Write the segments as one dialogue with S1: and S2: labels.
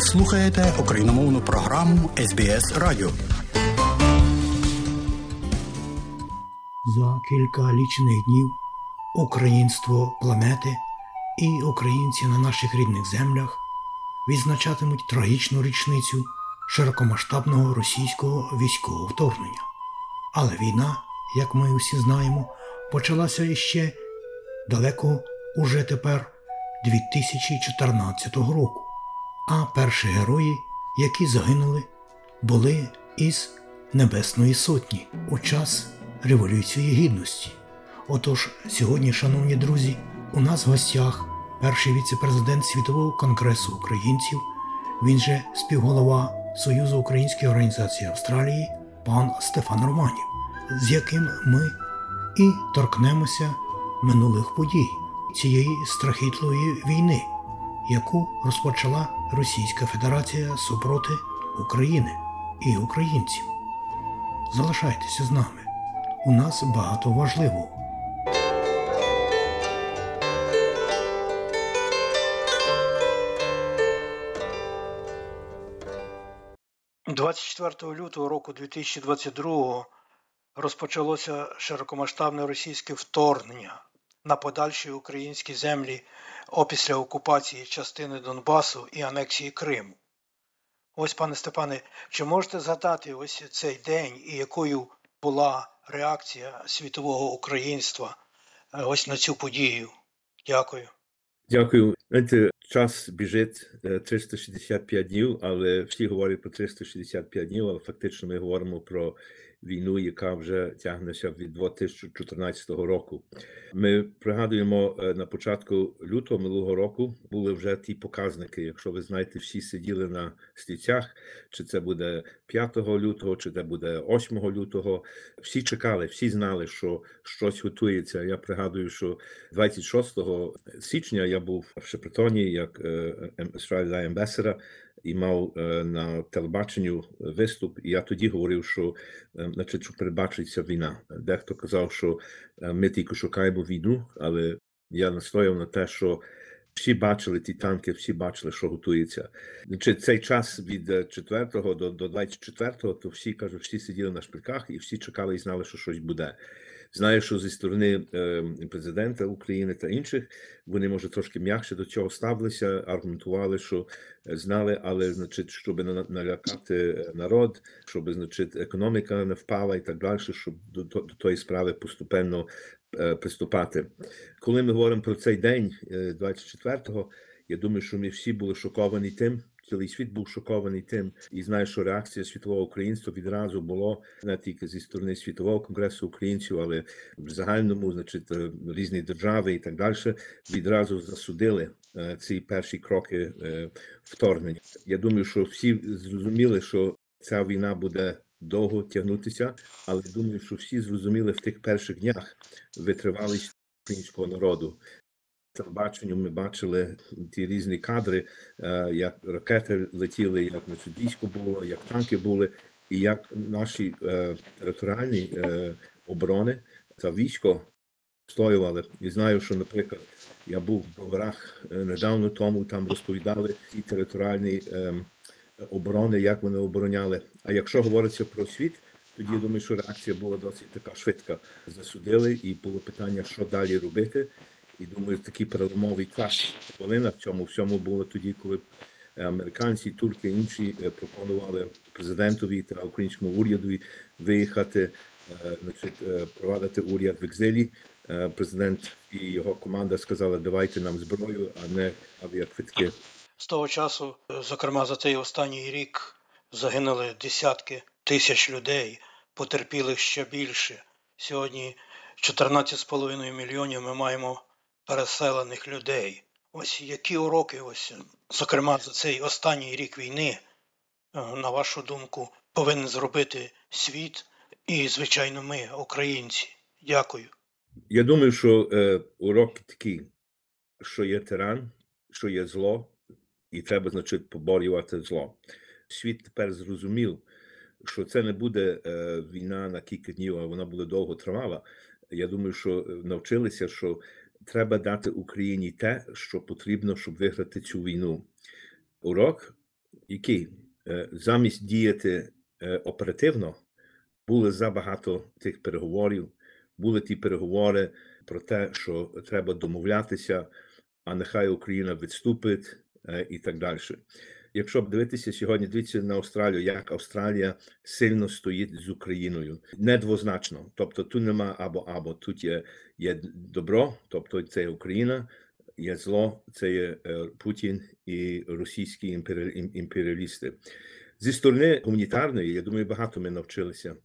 S1: Слухаєте україномовну програму СБС Радіо. За кілька лічених днів українство планети і українці на наших рідних землях відзначатимуть трагічну річницю широкомасштабного російського військового вторгнення. Але війна, як ми усі знаємо, почалася іще далеко уже тепер 2014 року. А перші герої, які загинули, були із Небесної Сотні у час Революції Гідності. Отож, сьогодні, шановні друзі, у нас в гостях перший віце-президент Світового конгресу українців, він же співголова Союзу Української організації Австралії, пан Стефан Романів, з яким ми і торкнемося минулих подій цієї страхітлої війни, яку розпочала Російська Федерація супроти України і українців. Залишайтеся з нами. У нас багато важливого. 24 лютого року 2022 розпочалося широкомасштабне російське вторгнення на подальші українські землі опісля окупації частини Донбасу і анексії Криму. Ось, пане Степане, чи можете згадати ось цей день і якою була реакція світового українства е, ось на цю подію? Дякую.
S2: Дякую. Знаєте, час біжить 365 днів, але всі говорять про 365 днів, але фактично ми говоримо про війну, яка вже тягнеться від 2014 року. Ми пригадуємо е, на початку лютого минулого року були вже ті показники. Якщо ви знаєте, всі сиділи на стільцях, чи це буде 5 лютого, чи це буде 8 лютого. Всі чекали, всі знали, що щось готується. Я пригадую, що 26 січня я був в Шепретоні як Australian ем, Ambassador, і мав е, на телебаченню виступ. І я тоді говорив, що е, значить, що передбачиться війна. Дехто казав, що е, ми тільки шукаємо війну, але я настояв на те, що. Всі бачили ті танки, всі бачили, що готується. Значить, цей час від 4 до до 24, то всі кажуть, всі сиділи на шпильках і всі чекали і знали, що щось буде. Знаю, що зі сторони е, президента України та інших вони може трошки м'якше до цього ставилися, аргументували, що знали, але значить, щоб налякати народ, щоб значить економіка не впала і так далі, щоб до, до, до тої справи поступенно е, приступати. Коли ми говоримо про цей день, 24-го, я думаю, що ми всі були шоковані тим цілий світ був шокований тим, і знаю, що реакція світового українства відразу було не тільки зі сторони світового конгресу українців, але в загальному, значить, різні держави і так далі, відразу засудили ці перші кроки вторгнення. Я думаю, що всі зрозуміли, що ця війна буде. Довго тягнутися, але думаю, що всі зрозуміли в тих перших днях витривалість українського народу телебаченню ми бачили ті різні кадри, е, як ракети летіли, як військо було, як танки були, і як наші е, територіальні е, оборони та військо стоювали. І знаю, що, наприклад, я був в Броварах недавно тому, там розповідали ті територіальні оборони, як вони обороняли. А якщо говориться про світ, тоді я думаю, що реакція була досить така швидка. Засудили, і було питання, що далі робити. І думаю, такий переломовий час хвилина в цьому всьому було тоді, коли американці, турки інші е, пропонували президентові та українському урядові виїхати, е, значить, е, провадити уряд в екзилі. Президент і його команда сказали, давайте нам зброю, а не авіаквитки.
S1: З того часу, зокрема, за цей останній рік загинули десятки тисяч людей, потерпіли ще більше. Сьогодні 14,5 мільйонів ми маємо переселених людей. Ось які уроки, ось, зокрема, за цей останній рік війни, е, на вашу думку, повинен зробити світ і, звичайно, ми, українці. Дякую.
S2: Я думаю, що е, уроки такі, що є тиран, що є зло, і треба, значить, поборювати зло. Світ тепер зрозумів, що це не буде е, війна на кілька днів, а вона буде довго тривала. Я думаю, що е, навчилися, що треба дати Україні те, що потрібно, щоб виграти цю війну. Урок який Е, замість діяти е, оперативно, були забагато тих переговорів. Були ті переговори про те, що треба домовлятися, а нехай Україна відступить е, і так далі. Якщо дивитися сьогодні, дивіться на Австралію, як Австралія сильно стоїть з Україною, недвозначно. Тобто тут нема або або тут є, є добро, тобто це Україна, є зло, це є е, Путін і російські імпері- імперіалісти. Зі сторони гуманітарної, я думаю, багато ми навчилися.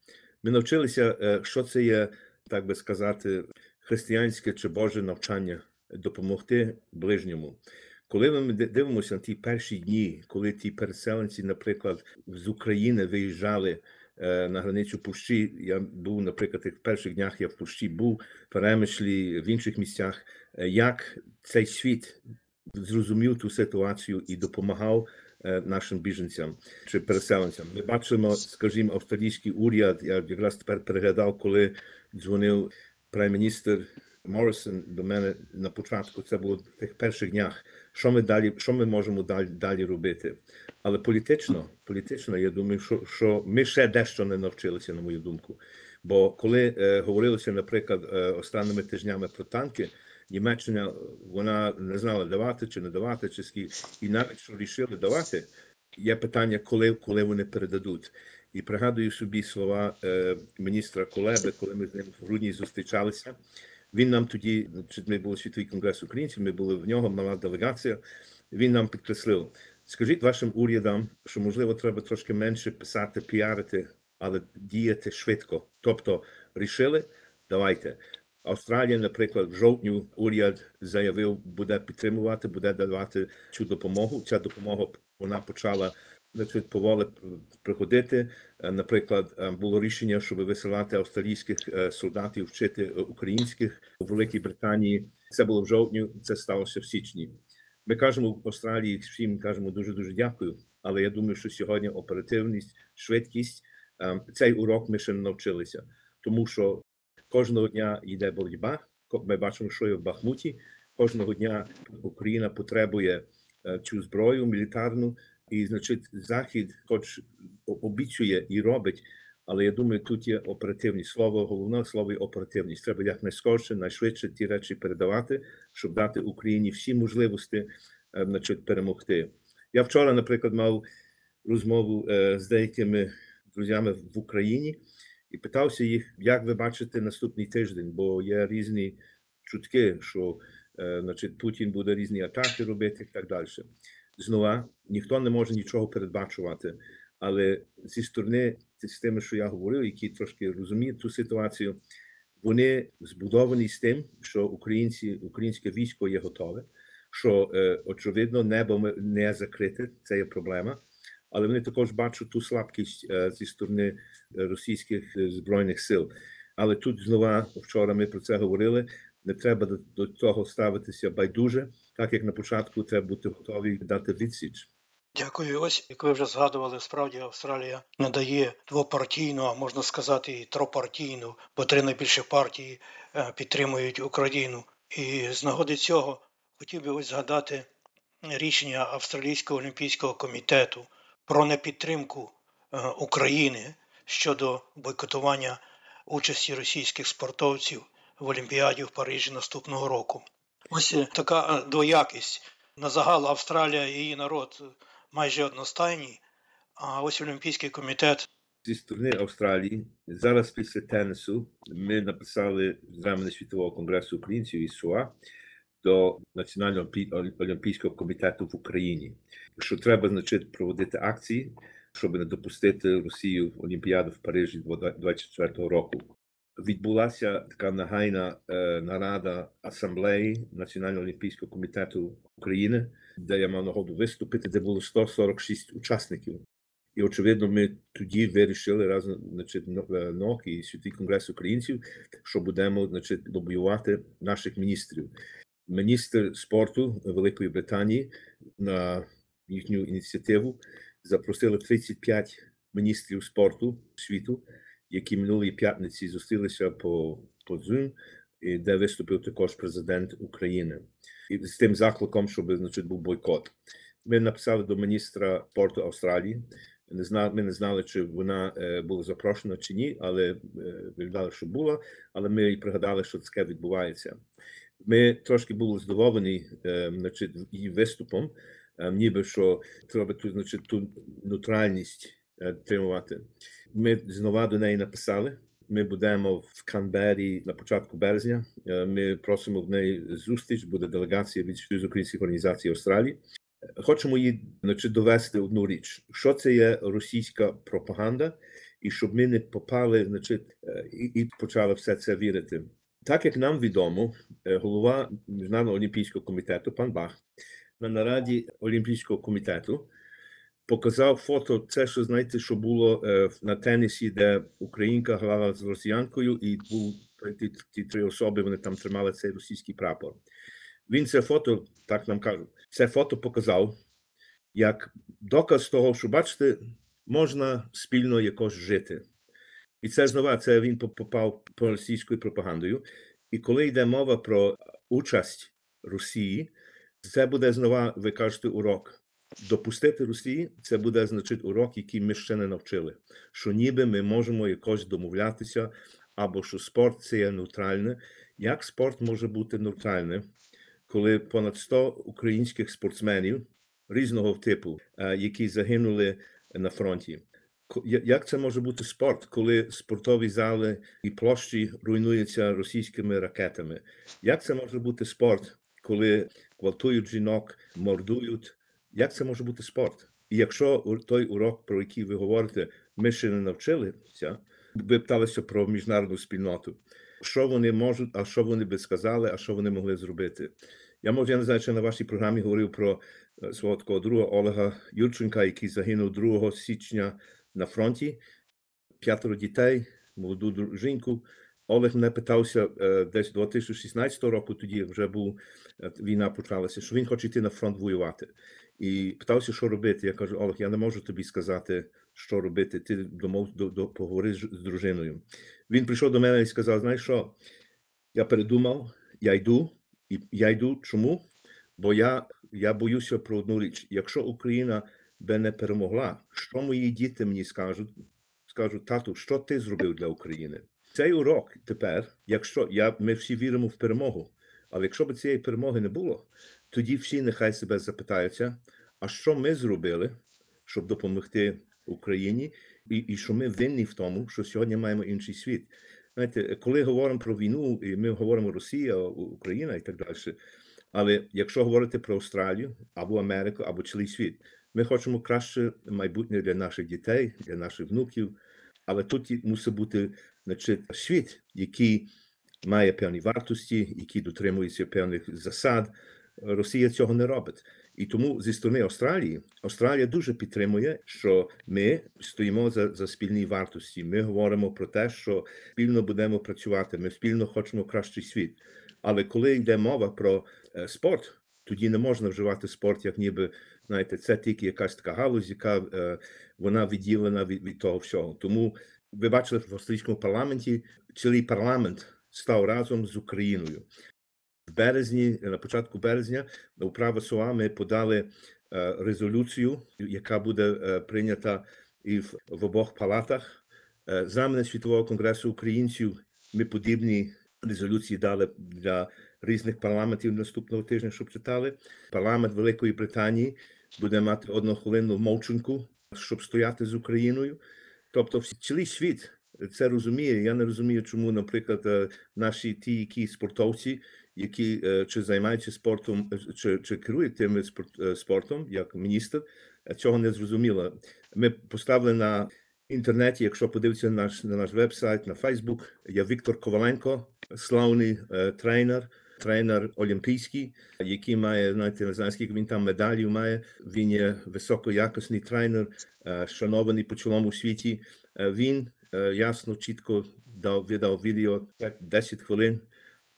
S2: Ми навчилися, е, що це є, так би сказати, християнське чи Боже навчання допомогти ближньому. Коли ми дивимося на ті перші дні, коли ті переселенці, наприклад, з України виїжджали е, на границю Пущі, я був, наприклад, тих перших днях я в Пущі був, в Перемишлі, в інших місцях, е, як цей світ зрозумів ту ситуацію і допомагав е, нашим біженцям чи переселенцям. Ми бачимо, скажімо, австралійський уряд. Я якраз тепер переглядав, коли дзвонив прем'єр-міністр Моррисон до мене на початку. Це було в тих перших днях. Що ми далі, що ми можемо далі, далі робити? Але політично, політично, я думаю, що, що ми ще дещо не навчилися, на мою думку. Бо коли е, говорилося, наприклад, е, останніми тижнями про танки, Німеччина вона не знала давати чи не давати, чи скільки. І навіть що рішили давати, є питання, коли, коли вони передадуть. І пригадую собі слова е, міністра Колеби, коли ми з ним в грудні зустрічалися. Він нам тоді, ми були світовий конгрес українців, ми були в нього, мала делегація. Він нам підкреслив: скажіть вашим урядам, що можливо треба трошки менше писати, піарити, але діяти швидко. Тобто рішили, давайте. Австралія, наприклад, в жовтню уряд заявив, буде підтримувати, буде давати цю допомогу. Ця допомога вона почала значить, поволі приходити. Е, Наприклад, е, було рішення, щоб висилати австралійських е, солдатів вчити е, українських у Великій Британії. Це було в жовтні, це сталося в січні. Ми кажемо в Австралії всім кажемо дуже дуже дякую. Але я думаю, що сьогодні оперативність, швидкість е, цей урок ми ще не навчилися, тому що кожного дня йде боротьба. Ми бачимо, що є в Бахмуті. Кожного дня Україна потребує е, цю зброю мілітарну, і значить, захід, хоч обіцює і робить. Але я думаю, тут є оперативність. Слово головне слово є оперативність. Треба якнайскорше, найшвидше ті речі передавати, щоб дати Україні всі можливості е, значить, перемогти. Я вчора, наприклад, мав розмову е, з деякими друзями в Україні і питався їх, як ви бачите наступний тиждень, бо є різні чутки, що е, значить, Путін буде різні атаки робити і так далі. Знову ніхто не може нічого передбачувати. Але зі сторони з тими, що я говорив, які трошки розуміють ту ситуацію, вони збудовані з тим, що українці, українське військо є готове, що е, очевидно небо не закрите, це є проблема. Але вони також бачать ту слабкість е, зі сторони російських е, збройних сил. Але тут знову вчора ми про це говорили. Не треба до, до цього ставитися байдуже, так як на початку треба бути готові дати відсіч.
S3: Дякую. Ось, як ви вже згадували, справді Австралія надає двопартійну, а можна сказати, і тропартійну, бо три найбільші партії е, підтримують Україну. І з нагоди цього хотів би ось згадати рішення Австралійського олімпійського комітету про непідтримку е, України щодо бойкотування участі російських спортовців в Олімпіаді в Парижі наступного року. Ось е, така е, двоякість. На загал Австралія і її народ е, майже одностайні, а ось Олімпійський комітет
S2: зі сторони Австралії зараз після тенісу ми написали звернення світового конгресу українців із СУА до Національного олімпійського комітету в Україні, що треба значить проводити акції, щоб не допустити Росію в Олімпіаду в Парижі 2024 року. Відбулася така нагайна е, нарада асамблеї Національного олімпійського комітету України, де я мав нагоду виступити, де було 146 учасників. І очевидно, ми тоді вирішили разом значить, е, НОК і Святий Конгрес українців, що будемо значить, лобіювати наших міністрів. Міністр спорту Великої Британії на їхню ініціативу запросили 35 міністрів спорту світу, які минулої п'ятниці зустрілися по, по Zoom, де виступив також президент України. І з тим закликом, щоб значить, був бойкот. Ми написали до міністра спорту Австралії. Не знали, ми не знали, чи вона е, була запрошена чи ні, але е, виглядало, що була. Але ми і пригадали, що таке відбувається. Ми трошки були здивовані е, значить, її виступом, ніби що треба тут, значить, ту нейтральність тримувати. Ми знову до неї написали. Ми будемо в Канбері на початку березня. Е, Ми просимо в неї зустріч. Буде делегація від Союзу українських організацій Австралії. Е, Хочемо їй значить, довести одну річ: що це є російська пропаганда, і щоб ми не попали, значить, е, і, і почали все це вірити. Так як нам відомо, е, голова Міжнародного олімпійського комітету пан Бах на нараді Олімпійського комітету показав фото. Це що знаєте, що було е, на тенісі, де Українка грала з росіянкою, і був ті, ті три особи. Вони там тримали цей російський прапор. Він це фото, так нам кажуть, це фото показав як доказ того, що бачите, можна спільно якось жити. І це знову це він попав по російською пропагандою. І коли йде мова про участь Росії, це буде знову, ви кажете, урок. Допустити Росії, це буде значить урок, який ми ще не навчили. Що ніби ми можемо якось домовлятися, або що спорт це є нейтральне. Як спорт може бути нейтральним, коли понад 100 українських спортсменів різного типу, е, які загинули на фронті? Як це може бути спорт, коли спортові зали і площі руйнуються російськими ракетами? Як це може бути спорт, коли гвалтують жінок, мордують? Як це може бути спорт? І якщо той урок, про який ви говорите, ми ще не навчилися, ви питалися про міжнародну спільноту. Що вони можуть, а що вони би сказали, а що вони могли зробити? Я може, я не знаю, чи на вашій програмі говорив про е, свого такого друга Олега Юрченка, який загинув 2 січня на фронті, п'ятеро дітей, молоду жінку. Олег мене питався е, десь 2016 року, тоді вже був е, війна почалася, що він хоче йти на фронт воювати. І питався, що робити. Я кажу, Олег, я не можу тобі сказати, що робити. Ти домов до, до поговори з, з дружиною. Він прийшов до мене і сказав: знаєш що? Я передумав, я йду, і я йду. Чому? Бо я, я боюся про одну річ: якщо Україна би не перемогла, що мої діти мені скажуть? Скажуть, тату, що ти зробив для України? Цей урок тепер, якщо я, ми всі віримо в перемогу, але якщо б цієї перемоги не було, тоді всі нехай себе запитаються, а що ми зробили, щоб допомогти Україні, і, і що ми винні в тому, що сьогодні маємо інший світ. Знаєте, коли говоримо про війну, і ми говоримо Росія, Україна і так далі. Але якщо говорити про Австралію або Америку, або цілий світ, ми хочемо краще майбутнє для наших дітей, для наших внуків. Але тут мусить бути значить, світ, який має певні вартості, який дотримується певних засад. Росія цього не робить. І тому зі сторони Австралії Австралія дуже підтримує, що ми стоїмо за, за спільні вартості. Ми говоримо про те, що спільно будемо працювати. Ми спільно хочемо кращий світ. Але коли йде мова про е, спорт, тоді не можна вживати спорт, як ніби знаєте, це тільки якась така галузь, яка е, вона відділена від, від того всього. Тому ви бачили в австрійському парламенті, цілий парламент став разом з Україною. В березні, на початку березня, у право СОА ми подали е, резолюцію, яка буде е, прийнята і в, в обох палатах. Е, з нами Світового конгресу українців ми подібні резолюції дали для різних парламентів наступного тижня, щоб читали. Парламент Великої Британії буде мати однохвилинну мовчанку, щоб стояти з Україною. Тобто, цілий світ це розуміє. Я не розумію, чому, наприклад, е, наші ті, які спортовці, які е, чи займаються спортом, е, чи, чи керують тим спорт, спортом, як міністр, цього не зрозуміло. Ми поставили на інтернеті, якщо подивитися на наш на наш вебсайт, на Фейсбук, є Віктор Коваленко, славний тренер. Тренер олімпійський, який має, знаєте, не знаю, скільки він там медалів має. Він є високоякісний тренер, шанований по цілому світі. Він ясно, чітко дав видав відео 10 хвилин.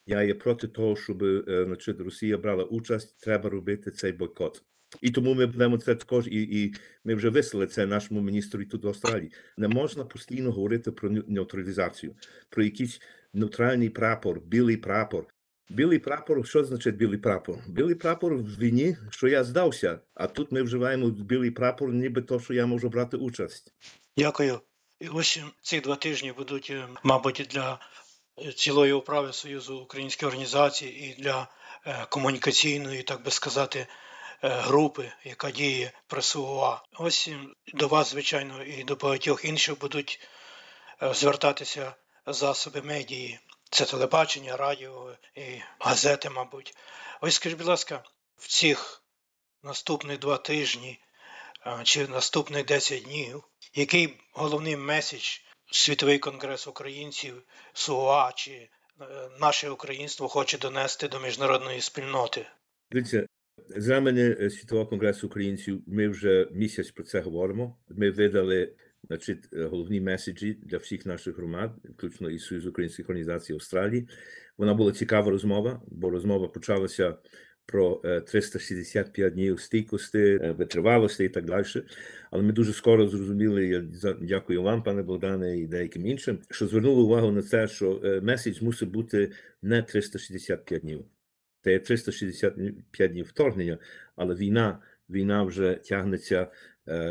S2: Я є проти того, щоб значить, Росія брала участь. Треба робити цей бойкот. І тому ми будемо це також, і, і ми вже вислали це нашому міністру тут в Австралії. Не можна постійно говорити про нейтралізацію, про якийсь нейтральний прапор, білий прапор. Білий прапор, що значить білий прапор? Білий прапор в війні, що я здався, а тут ми вживаємо білий прапор, ніби то, що я можу брати участь.
S1: Дякую. І ось ці два тижні будуть, е, мабуть, для е, цілої управи Союзу українських організацій і для е, комунікаційної, так би сказати, групи, яка діє при СУА. Ось до вас, звичайно, і до багатьох інших будуть звертатися засоби медії. Це телебачення, радіо і газети, мабуть. Ось скажіть, будь ласка, в цих наступних два тижні чи наступних 10 днів, який головний меседж Світовий конгрес українців СУА чи е, наше українство хоче донести до міжнародної спільноти?
S2: Дивіться, з мене е, Світового конгресу українців. Ми вже місяць про це говоримо. Ми видали значить, е, головні меседжі для всіх наших громад, включно і Союз українських організацій Австралії. Вона була цікава розмова, бо розмова почалася про е, 365 днів стійкості, е, витривалості і так далі. Але ми дуже скоро зрозуміли, я дякую вам, пане Богдане, і деяким іншим, що звернули увагу на це, що е, меседж мусить бути не 365 днів. Це є 365 днів вторгнення, але війна, війна вже тягнеться е,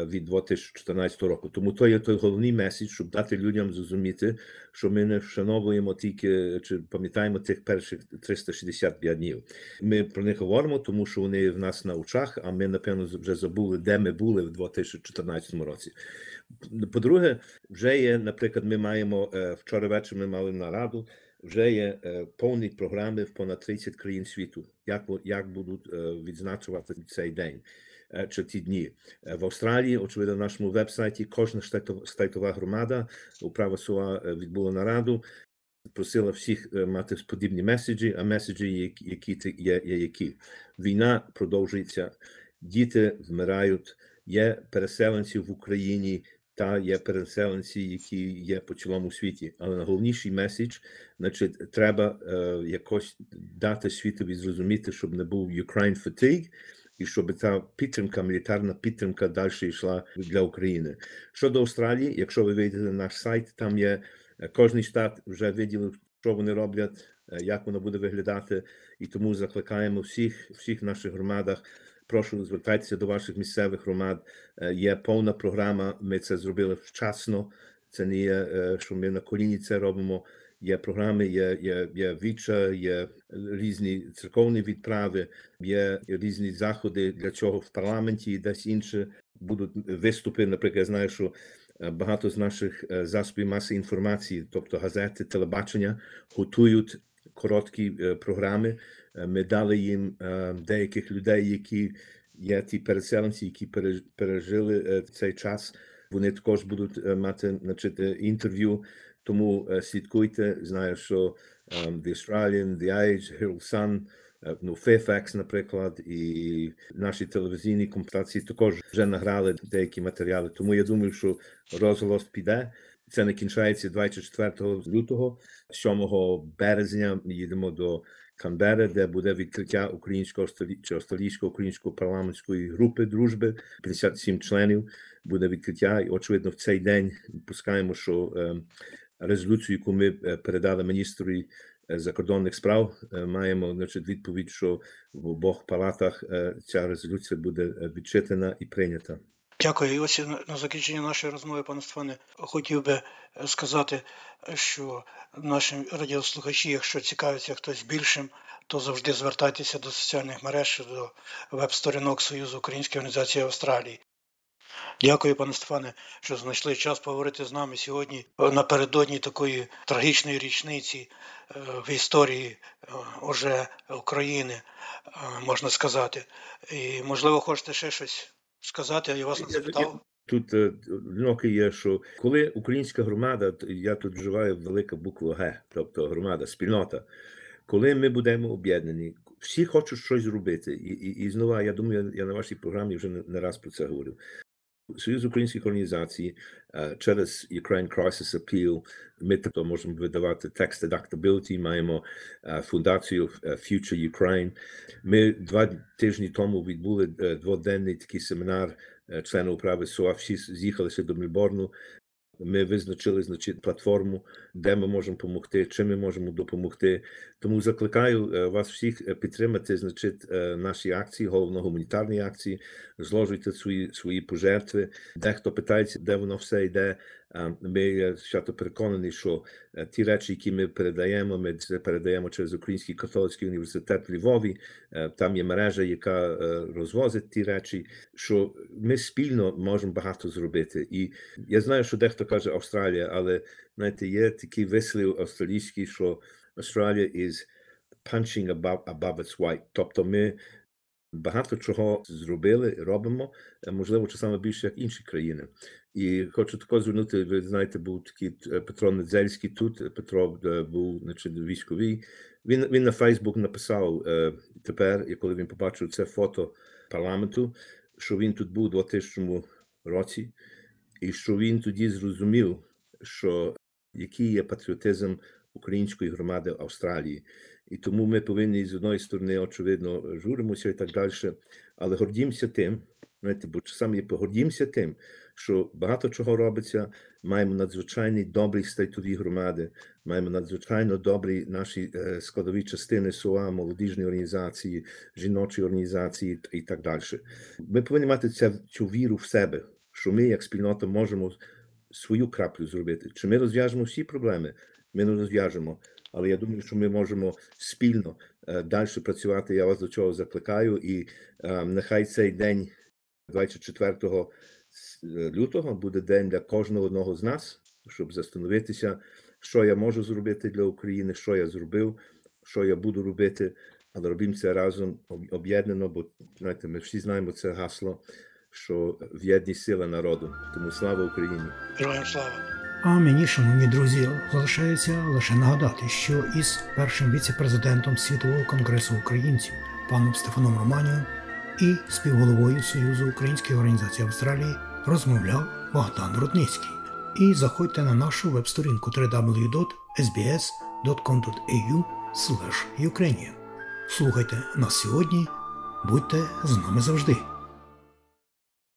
S2: від 2014 року. Тому то є той головний меседж, щоб дати людям зрозуміти, що ми не вшановуємо тільки чи пам'ятаємо тих перших 365 днів. Ми про них говоримо, тому що вони в нас на очах, а ми, напевно, вже забули, де ми були в 2014 році. По-друге, вже є, наприклад, ми маємо е, вчора ввечері ми мали нараду. Вже є е, повні програми в понад 30 країн світу, як, як будуть е, відзначувати цей день е, чи ті дні. В Австралії, очевидно, на нашому веб-сайті кожна штатова, громада управа е, відбула нараду, просила всіх мати подібні меседжі, а меседжі, які, є, є які. Війна продовжується, діти вмирають, є переселенці в Україні. Та є переселенці, які є по цілому світі, але найголовніший меседж, значить, треба е, якось дати світові зрозуміти, щоб не був Ukraine fatigue, і щоб та підтримка, мілітарна підтримка далі йшла для України. Щодо Австралії, якщо ви вийдете на наш сайт, там є е, кожний штат вже виділив, що вони роблять, е, як воно буде виглядати, і тому закликаємо всіх, всіх наших громадах. Прошу звертайтеся до ваших місцевих громад. Е, Є повна програма. Ми це зробили вчасно. Це не є, е, що ми на коліні це робимо. Є програми, є, є, є віча, є різні церковні відправи, є різні заходи для чого в парламенті і десь інше будуть виступи. Наприклад, я знаю, що багато з наших е, засобів маси інформації, тобто газети, телебачення, готують короткі е, програми. Е, Ми дали їм е, деяких людей, які є ті переселенці, які переж- пережили е, цей час. Вони також будуть е, мати значить, е, інтерв'ю. Тому е, слідкуйте. Знаю, що е, The Australian, The Age, Herald Sun, е, ну, Fairfax, наприклад, і наші телевізійні комплектації також вже награли деякі матеріали. Тому я думаю, що розголос піде. Це не кінчається 24 лютого, 7 березня. Ми їдемо до Канбери, де буде відкриття українського чи австралійсько-української парламентської групи дружби, 57 членів. Буде відкриття, і очевидно, в цей день пускаємо, що е, резолюцію, яку ми е, передали міністру закордонних справ, е, маємо значить, відповідь, що в обох палатах е, ця резолюція буде е, відчитана і прийнята.
S1: Дякую. І ось на, закінчення нашої розмови, пане Стефане, хотів би е, сказати, що наші радіослухачі, якщо цікавиться хтось більшим, то завжди звертайтеся до соціальних мереж, до веб-сторінок Союзу Української організації Австралії. Дякую, пане Стефане, що знайшли час поговорити з нами сьогодні е, напередодні такої трагічної річниці е, в історії е, уже України, можна сказати. І, можливо, хочете ще щось сказати, я вас не запитав.
S2: Тут одиноке є, що коли українська громада, я тут вживаю велика буква Г, тобто громада, спільнота, коли ми будемо об'єднані, всі хочуть щось зробити. І, і, і знову, я думаю, я на вашій програмі вже не, не раз про це говорив. Союз українських організацій е, через Ukraine Crisis Appeal ми то можемо видавати текст Adaptability, маємо е, фундацію е, Future Ukraine. Ми два тижні тому відбули дводенний такий семінар члена управи СОА, всі з'їхалися до Мельборну. Ми визначили значить, платформу, де ми можемо допомогти, чим ми можемо допомогти. Тому закликаю е, вас всіх е, підтримати значить, е, наші акції, головно гуманітарні акції, зложуйте свої свої пожертви. Дехто питається, де воно все йде. Ми свято переконані, що ті речі, які ми передаємо, ми це передаємо через Український католицький університет в Львові. Там є мережа, яка розвозить ті речі. Що ми спільно можемо багато зробити. І я знаю, що дехто каже Австралія, але знаєте, є такий вислів австралійський, що Australia is punching above, above its weight. Тобто ми багато чого зробили, робимо, е, можливо, часами більше, як інші країни. І хочу також звернути, ви знаєте, був такий е, Петро Недзельський тут. е, Петро був значить, військовий. Він, він на Фейсбук написав тепер, і коли він побачив це фото парламенту, що він тут був у 2000 році, і що він тоді зрозумів, що який є патріотизм української громади Австралії. І тому ми повинні з одної сторони, очевидно, журимося і так далі, але гордімося тим, знаєте, бо часами гордімося тим, що багато чого робиться. Маємо надзвичайні добрі стайтові громади, маємо надзвичайно добрі наші е, складові частини СОА, молодіжні організації, жіночі організації і так далі. Ми повинні мати ця, цю віру в себе, що ми, як спільнота, можемо свою краплю зробити. Чи ми розв'яжемо всі проблеми? Ми не розв'яжемо. Але я думаю, що ми можемо спільно е, далі працювати. Я вас до чого закликаю, і е, нехай цей день, 24 е, лютого, буде день для кожного одного з нас, щоб застановитися, що я можу зробити для України, що я зробив, що я буду робити. Але робимо це разом об'єднано, бо знаєте, ми всі знаємо це гасло, що в єдність сила народу. Тому слава Україні!
S3: Героям слава!
S1: А мені, шановні друзі, залишається лише нагадати, що із першим віце-президентом Світового конгресу українців паном Стефаном Романієм і співголовою Союзу українських організацій Австралії розмовляв Богдан Рудницький. І заходьте на нашу веб-сторінку www.sbs.com.au. Слухайте нас сьогодні, будьте з нами завжди.